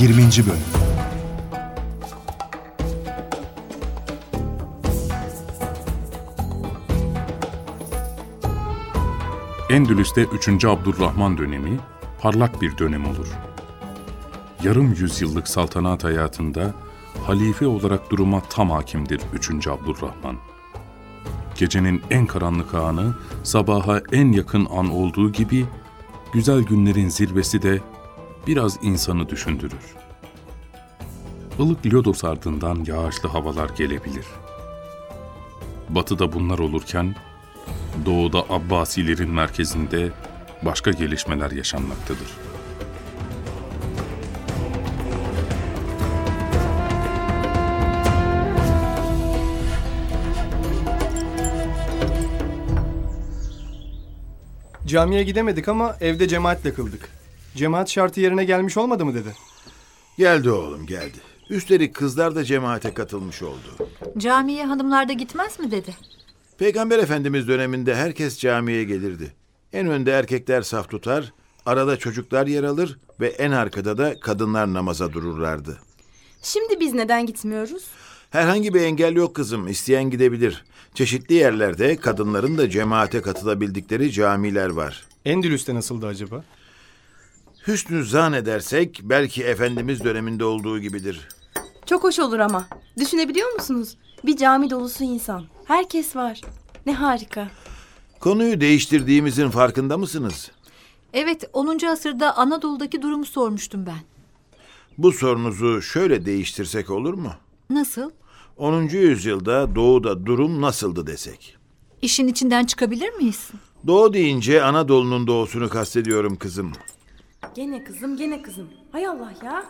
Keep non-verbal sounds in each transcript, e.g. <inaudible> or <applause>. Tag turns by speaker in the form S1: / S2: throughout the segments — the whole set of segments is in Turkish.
S1: 20. Bölüm
S2: Endülüs'te 3. Abdurrahman dönemi parlak bir dönem olur. Yarım yüzyıllık saltanat hayatında halife olarak duruma tam hakimdir 3. Abdurrahman. Gecenin en karanlık anı sabaha en yakın an olduğu gibi güzel günlerin zirvesi de biraz insanı düşündürür. Ilık lodos ardından yağışlı havalar gelebilir. Batıda bunlar olurken doğuda Abbasilerin merkezinde başka gelişmeler yaşanmaktadır.
S3: Camiye gidemedik ama evde cemaatle kıldık. Cemaat şartı yerine gelmiş olmadı mı dedi.
S4: Geldi oğlum geldi. Üstelik kızlar da cemaate katılmış oldu.
S5: Camiye hanımlar da gitmez mi dedi.
S4: Peygamber Efendimiz döneminde herkes camiye gelirdi. En önde erkekler saf tutar, arada çocuklar yer alır ve en arkada da kadınlar namaza dururlardı.
S6: Şimdi biz neden gitmiyoruz?
S4: Herhangi bir engel yok kızım, isteyen gidebilir. Çeşitli yerlerde kadınların da cemaate katılabildikleri camiler var.
S3: Endülüs'te nasıldı acaba?
S4: Hüsnü zan edersek belki Efendimiz döneminde olduğu gibidir.
S6: Çok hoş olur ama. Düşünebiliyor musunuz? Bir cami dolusu insan. Herkes var. Ne harika.
S4: Konuyu değiştirdiğimizin farkında mısınız?
S5: Evet 10. asırda Anadolu'daki durumu sormuştum ben.
S4: Bu sorunuzu şöyle değiştirsek olur mu?
S5: Nasıl?
S4: 10. yüzyılda doğuda durum nasıldı desek?
S5: İşin içinden çıkabilir miyiz?
S4: Doğu deyince Anadolu'nun doğusunu kastediyorum kızım.
S6: Gene kızım gene kızım. Hay Allah ya.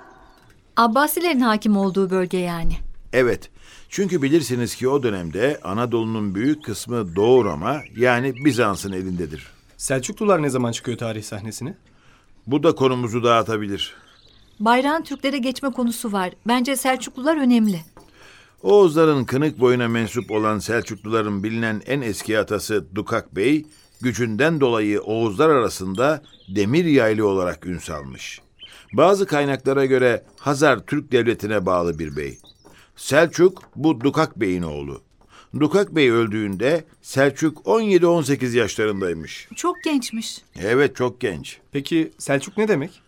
S5: Abbasilerin hakim olduğu bölge yani.
S4: Evet. Çünkü bilirsiniz ki o dönemde Anadolu'nun büyük kısmı Doğu Roma yani Bizans'ın elindedir.
S3: Selçuklular ne zaman çıkıyor tarih sahnesine?
S4: Bu da konumuzu dağıtabilir.
S5: Bayrağın Türklere geçme konusu var. Bence Selçuklular önemli.
S4: Oğuzların kınık boyuna mensup olan Selçukluların bilinen en eski atası Dukak Bey, gücünden dolayı Oğuzlar arasında demir yaylı olarak ün salmış. Bazı kaynaklara göre Hazar Türk Devleti'ne bağlı bir bey. Selçuk bu Dukak Bey'in oğlu. Dukak Bey öldüğünde Selçuk 17-18 yaşlarındaymış.
S5: Çok gençmiş.
S4: Evet çok genç.
S3: Peki Selçuk ne demek?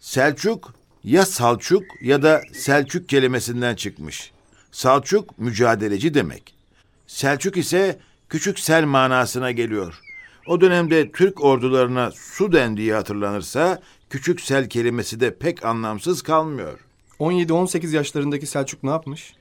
S4: Selçuk ya Salçuk ya da Selçuk kelimesinden çıkmış. Salçuk mücadeleci demek. Selçuk ise küçük sel manasına geliyor. O dönemde Türk ordularına su dendiği hatırlanırsa küçük sel kelimesi de pek anlamsız kalmıyor.
S3: 17-18 yaşlarındaki Selçuk ne yapmış?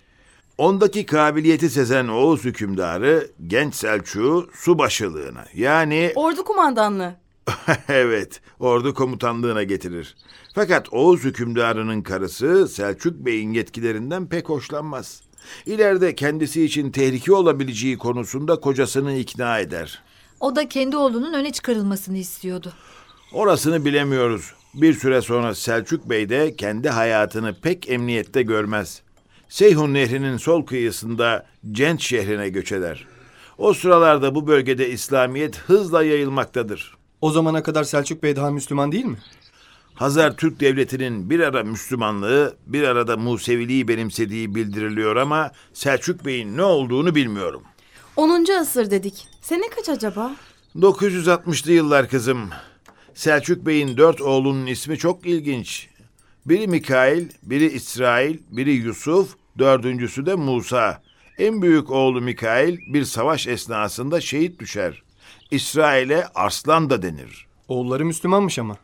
S4: Ondaki kabiliyeti sezen Oğuz hükümdarı genç Selçuk'u su başılığına yani <laughs>
S6: Ordu kumandanlığı. <laughs>
S4: evet, ordu komutanlığına getirir. Fakat Oğuz hükümdarının karısı Selçuk Bey'in yetkilerinden pek hoşlanmaz. İleride kendisi için tehlike olabileceği konusunda kocasını ikna eder.
S5: O da kendi oğlunun öne çıkarılmasını istiyordu.
S4: Orasını bilemiyoruz. Bir süre sonra Selçuk Bey de kendi hayatını pek emniyette görmez. Seyhun Nehri'nin sol kıyısında Cent şehrine göç eder. O sıralarda bu bölgede İslamiyet hızla yayılmaktadır.
S3: O zamana kadar Selçuk Bey daha Müslüman değil mi?
S4: Hazar Türk Devleti'nin bir ara Müslümanlığı, bir arada Museviliği benimsediği bildiriliyor ama Selçuk Bey'in ne olduğunu bilmiyorum.
S6: 10. asır dedik. Sene kaç acaba?
S4: 960'lı yıllar kızım. Selçuk Bey'in dört oğlunun ismi çok ilginç. Biri Mikail, biri İsrail, biri Yusuf, dördüncüsü de Musa. En büyük oğlu Mikail bir savaş esnasında şehit düşer. İsrail'e Arslan da denir.
S3: Oğulları Müslümanmış ama.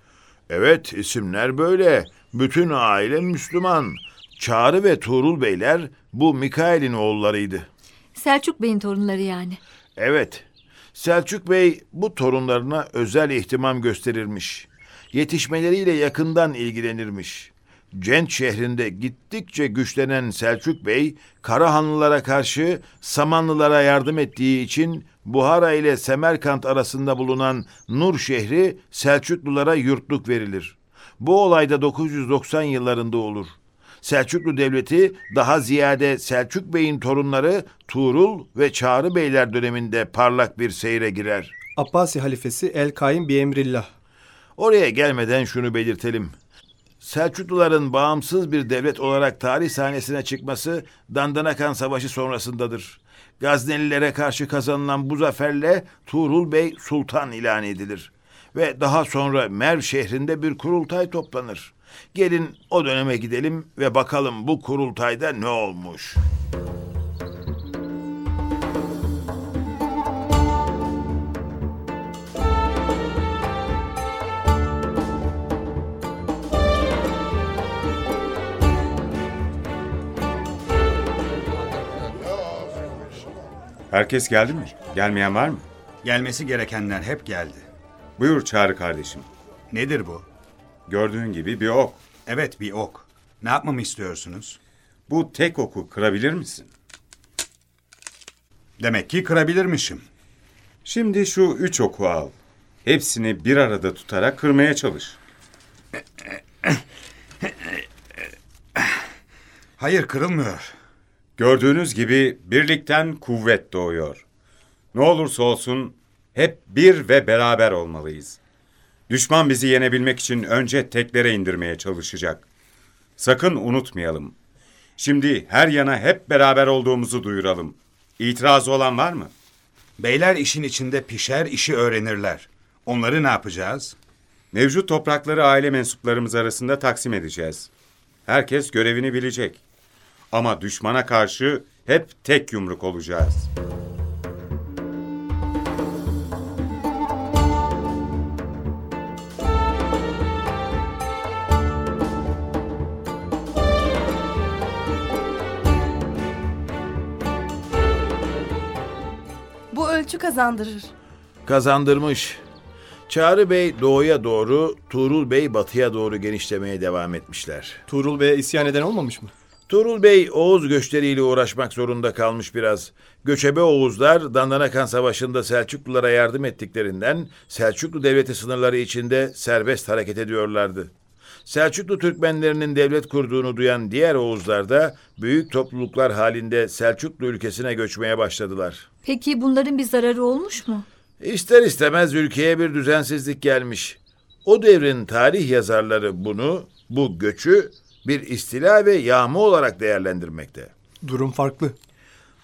S4: Evet, isimler böyle. Bütün aile Müslüman. Çağrı ve Tuğrul Beyler bu Mikail'in oğullarıydı.
S5: Selçuk Bey'in torunları yani.
S4: Evet, Selçuk Bey bu torunlarına özel ihtimam gösterirmiş. Yetişmeleriyle yakından ilgilenirmiş. Cent şehrinde gittikçe güçlenen Selçuk Bey, Karahanlılara karşı Samanlılara yardım ettiği için Buhara ile Semerkant arasında bulunan Nur şehri Selçuklulara yurtluk verilir. Bu olay da 990 yıllarında olur. Selçuklu Devleti daha ziyade Selçuk Bey'in torunları Tuğrul ve Çağrı Beyler döneminde parlak bir seyre girer.
S3: Abbasi halifesi El Kaim bi Emrillah.
S4: Oraya gelmeden şunu belirtelim. Selçukluların bağımsız bir devlet olarak tarih sahnesine çıkması Dandanakan Savaşı sonrasındadır. Gaznelilere karşı kazanılan bu zaferle Tuğrul Bey sultan ilan edilir. Ve daha sonra Merv şehrinde bir kurultay toplanır. Gelin o döneme gidelim ve bakalım bu kurultayda ne olmuş.
S1: Herkes geldi mi? Gelmeyen var mı?
S7: Gelmesi gerekenler hep geldi.
S1: Buyur Çağrı kardeşim.
S7: Nedir bu?
S1: Gördüğün gibi bir ok.
S7: Evet bir ok. Ne yapmamı istiyorsunuz?
S1: Bu tek oku kırabilir misin?
S7: Demek ki kırabilirmişim.
S1: Şimdi şu üç oku al. Hepsini bir arada tutarak kırmaya çalış.
S7: Hayır kırılmıyor.
S1: Gördüğünüz gibi birlikten kuvvet doğuyor. Ne olursa olsun hep bir ve beraber olmalıyız. Düşman bizi yenebilmek için önce teklere indirmeye çalışacak. Sakın unutmayalım. Şimdi her yana hep beraber olduğumuzu duyuralım. İtirazı olan var mı?
S7: Beyler işin içinde pişer, işi öğrenirler. Onları ne yapacağız?
S1: Mevcut toprakları aile mensuplarımız arasında taksim edeceğiz. Herkes görevini bilecek. Ama düşmana karşı hep tek yumruk olacağız.
S6: Ölçü kazandırır.
S4: Kazandırmış. Çağrı Bey doğuya doğru, Tuğrul Bey batıya doğru genişlemeye devam etmişler.
S3: Tuğrul Bey'e isyan eden olmamış mı?
S4: Tuğrul Bey Oğuz göçleriyle uğraşmak zorunda kalmış biraz. Göçebe Oğuzlar Dandanakan Savaşı'nda Selçuklulara yardım ettiklerinden Selçuklu devleti sınırları içinde serbest hareket ediyorlardı. Selçuklu Türkmenlerinin devlet kurduğunu duyan diğer Oğuzlar da büyük topluluklar halinde Selçuklu ülkesine göçmeye başladılar.
S5: Peki bunların bir zararı olmuş mu?
S4: İster istemez ülkeye bir düzensizlik gelmiş. O devrin tarih yazarları bunu, bu göçü bir istila ve yağma olarak değerlendirmekte.
S3: Durum farklı.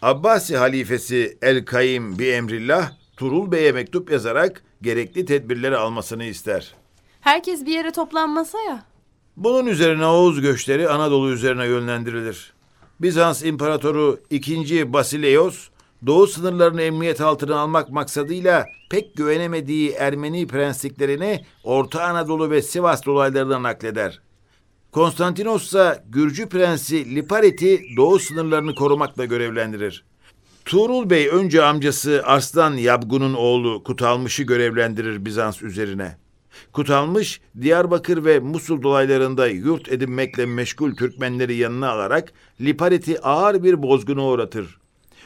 S4: Abbasi halifesi El-Kaim bi emrillah Turul Bey'e mektup yazarak gerekli tedbirleri almasını ister.
S6: Herkes bir yere toplanmasa ya.
S4: Bunun üzerine Oğuz göçleri Anadolu üzerine yönlendirilir. Bizans İmparatoru II. Basileos, Doğu sınırlarını emniyet altına almak maksadıyla pek güvenemediği Ermeni prensliklerini Orta Anadolu ve Sivas dolaylarına nakleder. Konstantinos ise Gürcü prensi Liparit'i Doğu sınırlarını korumakla görevlendirir. Tuğrul Bey önce amcası Arslan Yabgun'un oğlu Kutalmış'ı görevlendirir Bizans üzerine. Kutalmış, Diyarbakır ve Musul dolaylarında yurt edinmekle meşgul Türkmenleri yanına alarak Liparit'i ağır bir bozguna uğratır.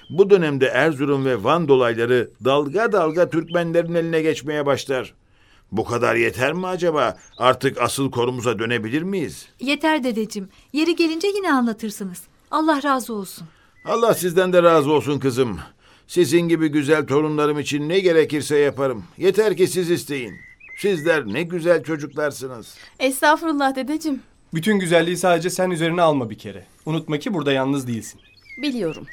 S4: Bu dönemde Erzurum ve Van dolayları dalga dalga Türkmenlerin eline geçmeye başlar. Bu kadar yeter mi acaba? Artık asıl konumuza dönebilir miyiz?
S5: Yeter dedeciğim. Yeri gelince yine anlatırsınız. Allah razı olsun.
S4: Allah sizden de razı olsun kızım. Sizin gibi güzel torunlarım için ne gerekirse yaparım. Yeter ki siz isteyin. Sizler ne güzel çocuklarsınız.
S6: Estağfurullah dedeciğim.
S3: Bütün güzelliği sadece sen üzerine alma bir kere. Unutma ki burada yalnız değilsin.
S6: Biliyorum.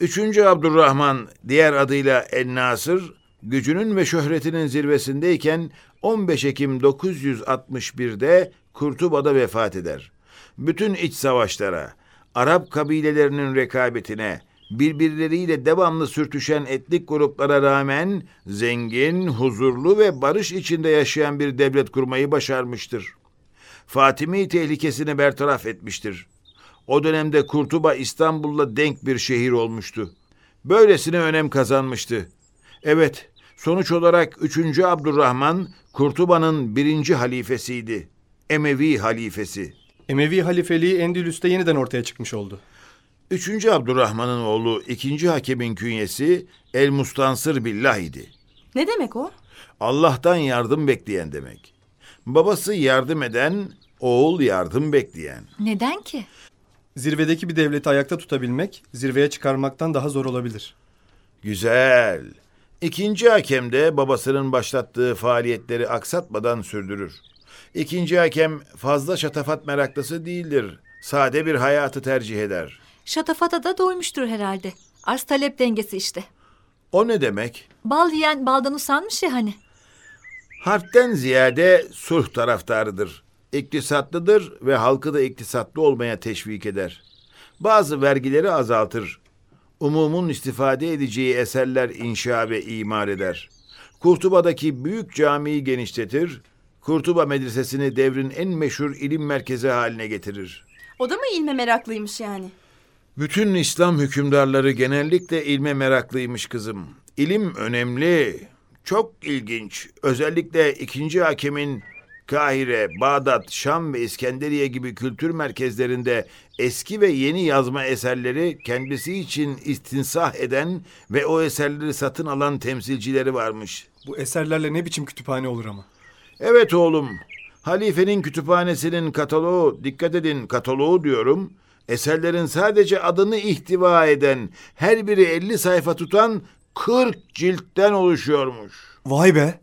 S4: Üçüncü Abdurrahman, diğer adıyla En-Nasır, gücünün ve şöhretinin zirvesindeyken 15 Ekim 961'de Kurtuba'da vefat eder. Bütün iç savaşlara, Arap kabilelerinin rekabetine, birbirleriyle devamlı sürtüşen etnik gruplara rağmen zengin, huzurlu ve barış içinde yaşayan bir devlet kurmayı başarmıştır. Fatimi tehlikesini bertaraf etmiştir. O dönemde Kurtuba İstanbul'la denk bir şehir olmuştu. Böylesine önem kazanmıştı. Evet, sonuç olarak 3. Abdurrahman Kurtuba'nın birinci halifesiydi. Emevi halifesi.
S3: Emevi halifeliği Endülüs'te yeniden ortaya çıkmış oldu.
S4: 3. Abdurrahman'ın oğlu 2. hakemin künyesi El Mustansır Billah idi.
S6: Ne demek o?
S4: Allah'tan yardım bekleyen demek. Babası yardım eden, oğul yardım bekleyen.
S5: Neden ki?
S3: Zirvedeki bir devleti ayakta tutabilmek, zirveye çıkarmaktan daha zor olabilir.
S4: Güzel. İkinci hakem de babasının başlattığı faaliyetleri aksatmadan sürdürür. İkinci hakem fazla şatafat meraklısı değildir. Sade bir hayatı tercih eder.
S5: Şatafata da doymuştur herhalde. Arz talep dengesi işte.
S4: O ne demek?
S5: Bal yiyen baldan usanmış ya hani.
S4: Harpten ziyade sulh taraftarıdır. İktisatlıdır ve halkı da iktisatlı olmaya teşvik eder. Bazı vergileri azaltır. Umumun istifade edeceği eserler inşa ve imar eder. Kurtuba'daki büyük camiyi genişletir. Kurtuba Medresesi'ni devrin en meşhur ilim merkezi haline getirir.
S6: O da mı ilme meraklıymış yani?
S4: Bütün İslam hükümdarları genellikle ilme meraklıymış kızım. İlim önemli, çok ilginç. Özellikle ikinci hakemin Kahire, Bağdat, Şam ve İskenderiye gibi kültür merkezlerinde eski ve yeni yazma eserleri kendisi için istinsah eden ve o eserleri satın alan temsilcileri varmış.
S3: Bu eserlerle ne biçim kütüphane olur ama.
S4: Evet oğlum. Halifenin kütüphanesinin kataloğu, dikkat edin kataloğu diyorum. Eserlerin sadece adını ihtiva eden, her biri 50 sayfa tutan 40 ciltten oluşuyormuş.
S3: Vay be.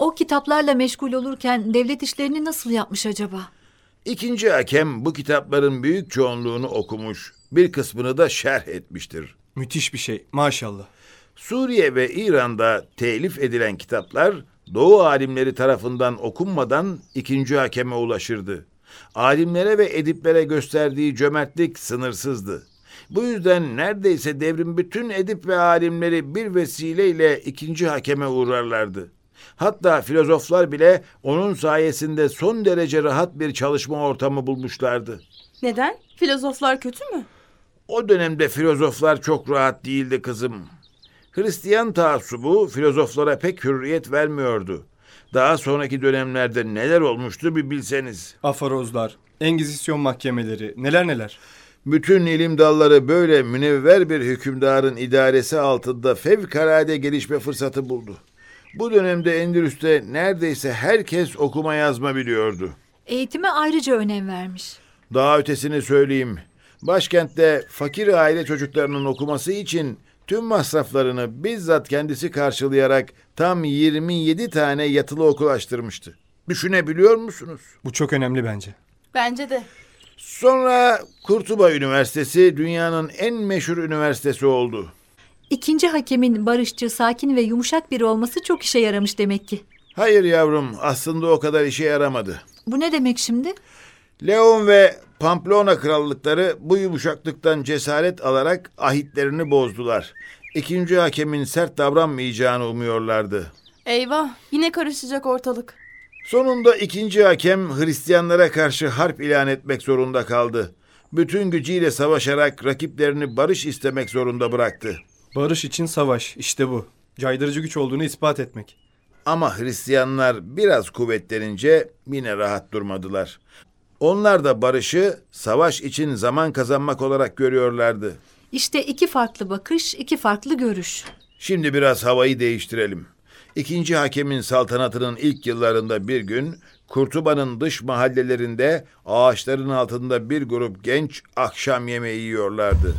S5: O kitaplarla meşgul olurken devlet işlerini nasıl yapmış acaba?
S4: İkinci hakem bu kitapların büyük çoğunluğunu okumuş, bir kısmını da şerh etmiştir.
S3: Müthiş bir şey. Maşallah.
S4: Suriye ve İran'da telif edilen kitaplar Doğu alimleri tarafından okunmadan ikinci hakeme ulaşırdı. Alimlere ve ediplere gösterdiği cömertlik sınırsızdı. Bu yüzden neredeyse devrin bütün edip ve alimleri bir vesileyle ikinci hakeme uğrarlardı. Hatta filozoflar bile onun sayesinde son derece rahat bir çalışma ortamı bulmuşlardı.
S6: Neden? Filozoflar kötü mü?
S4: O dönemde filozoflar çok rahat değildi kızım. Hristiyan taassubu filozoflara pek hürriyet vermiyordu. Daha sonraki dönemlerde neler olmuştu bir bilseniz.
S3: Afarozlar, Engizisyon mahkemeleri, neler neler.
S4: Bütün ilim dalları böyle münevver bir hükümdarın idaresi altında fevkalade gelişme fırsatı buldu. Bu dönemde Endülüs'te neredeyse herkes okuma yazma biliyordu.
S5: Eğitime ayrıca önem vermiş.
S4: Daha ötesini söyleyeyim. Başkentte fakir aile çocuklarının okuması için tüm masraflarını bizzat kendisi karşılayarak tam 27 tane yatılı okul açtırmıştı. Düşünebiliyor musunuz?
S3: Bu çok önemli bence.
S6: Bence de.
S4: Sonra Kurtuba Üniversitesi dünyanın en meşhur üniversitesi oldu.
S5: İkinci hakemin barışçı, sakin ve yumuşak biri olması çok işe yaramış demek ki.
S4: Hayır yavrum, aslında o kadar işe yaramadı.
S5: Bu ne demek şimdi?
S4: Leon ve Pamplona krallıkları bu yumuşaklıktan cesaret alarak ahitlerini bozdular. İkinci hakemin sert davranmayacağını umuyorlardı.
S6: Eyvah yine karışacak ortalık.
S4: Sonunda ikinci hakem Hristiyanlara karşı harp ilan etmek zorunda kaldı. Bütün gücüyle savaşarak rakiplerini barış istemek zorunda bıraktı.
S3: Barış için savaş. işte bu. Caydırıcı güç olduğunu ispat etmek.
S4: Ama Hristiyanlar biraz kuvvetlenince yine rahat durmadılar. Onlar da barışı savaş için zaman kazanmak olarak görüyorlardı.
S5: İşte iki farklı bakış, iki farklı görüş.
S4: Şimdi biraz havayı değiştirelim. İkinci hakemin saltanatının ilk yıllarında bir gün Kurtuba'nın dış mahallelerinde ağaçların altında bir grup genç akşam yemeği yiyorlardı.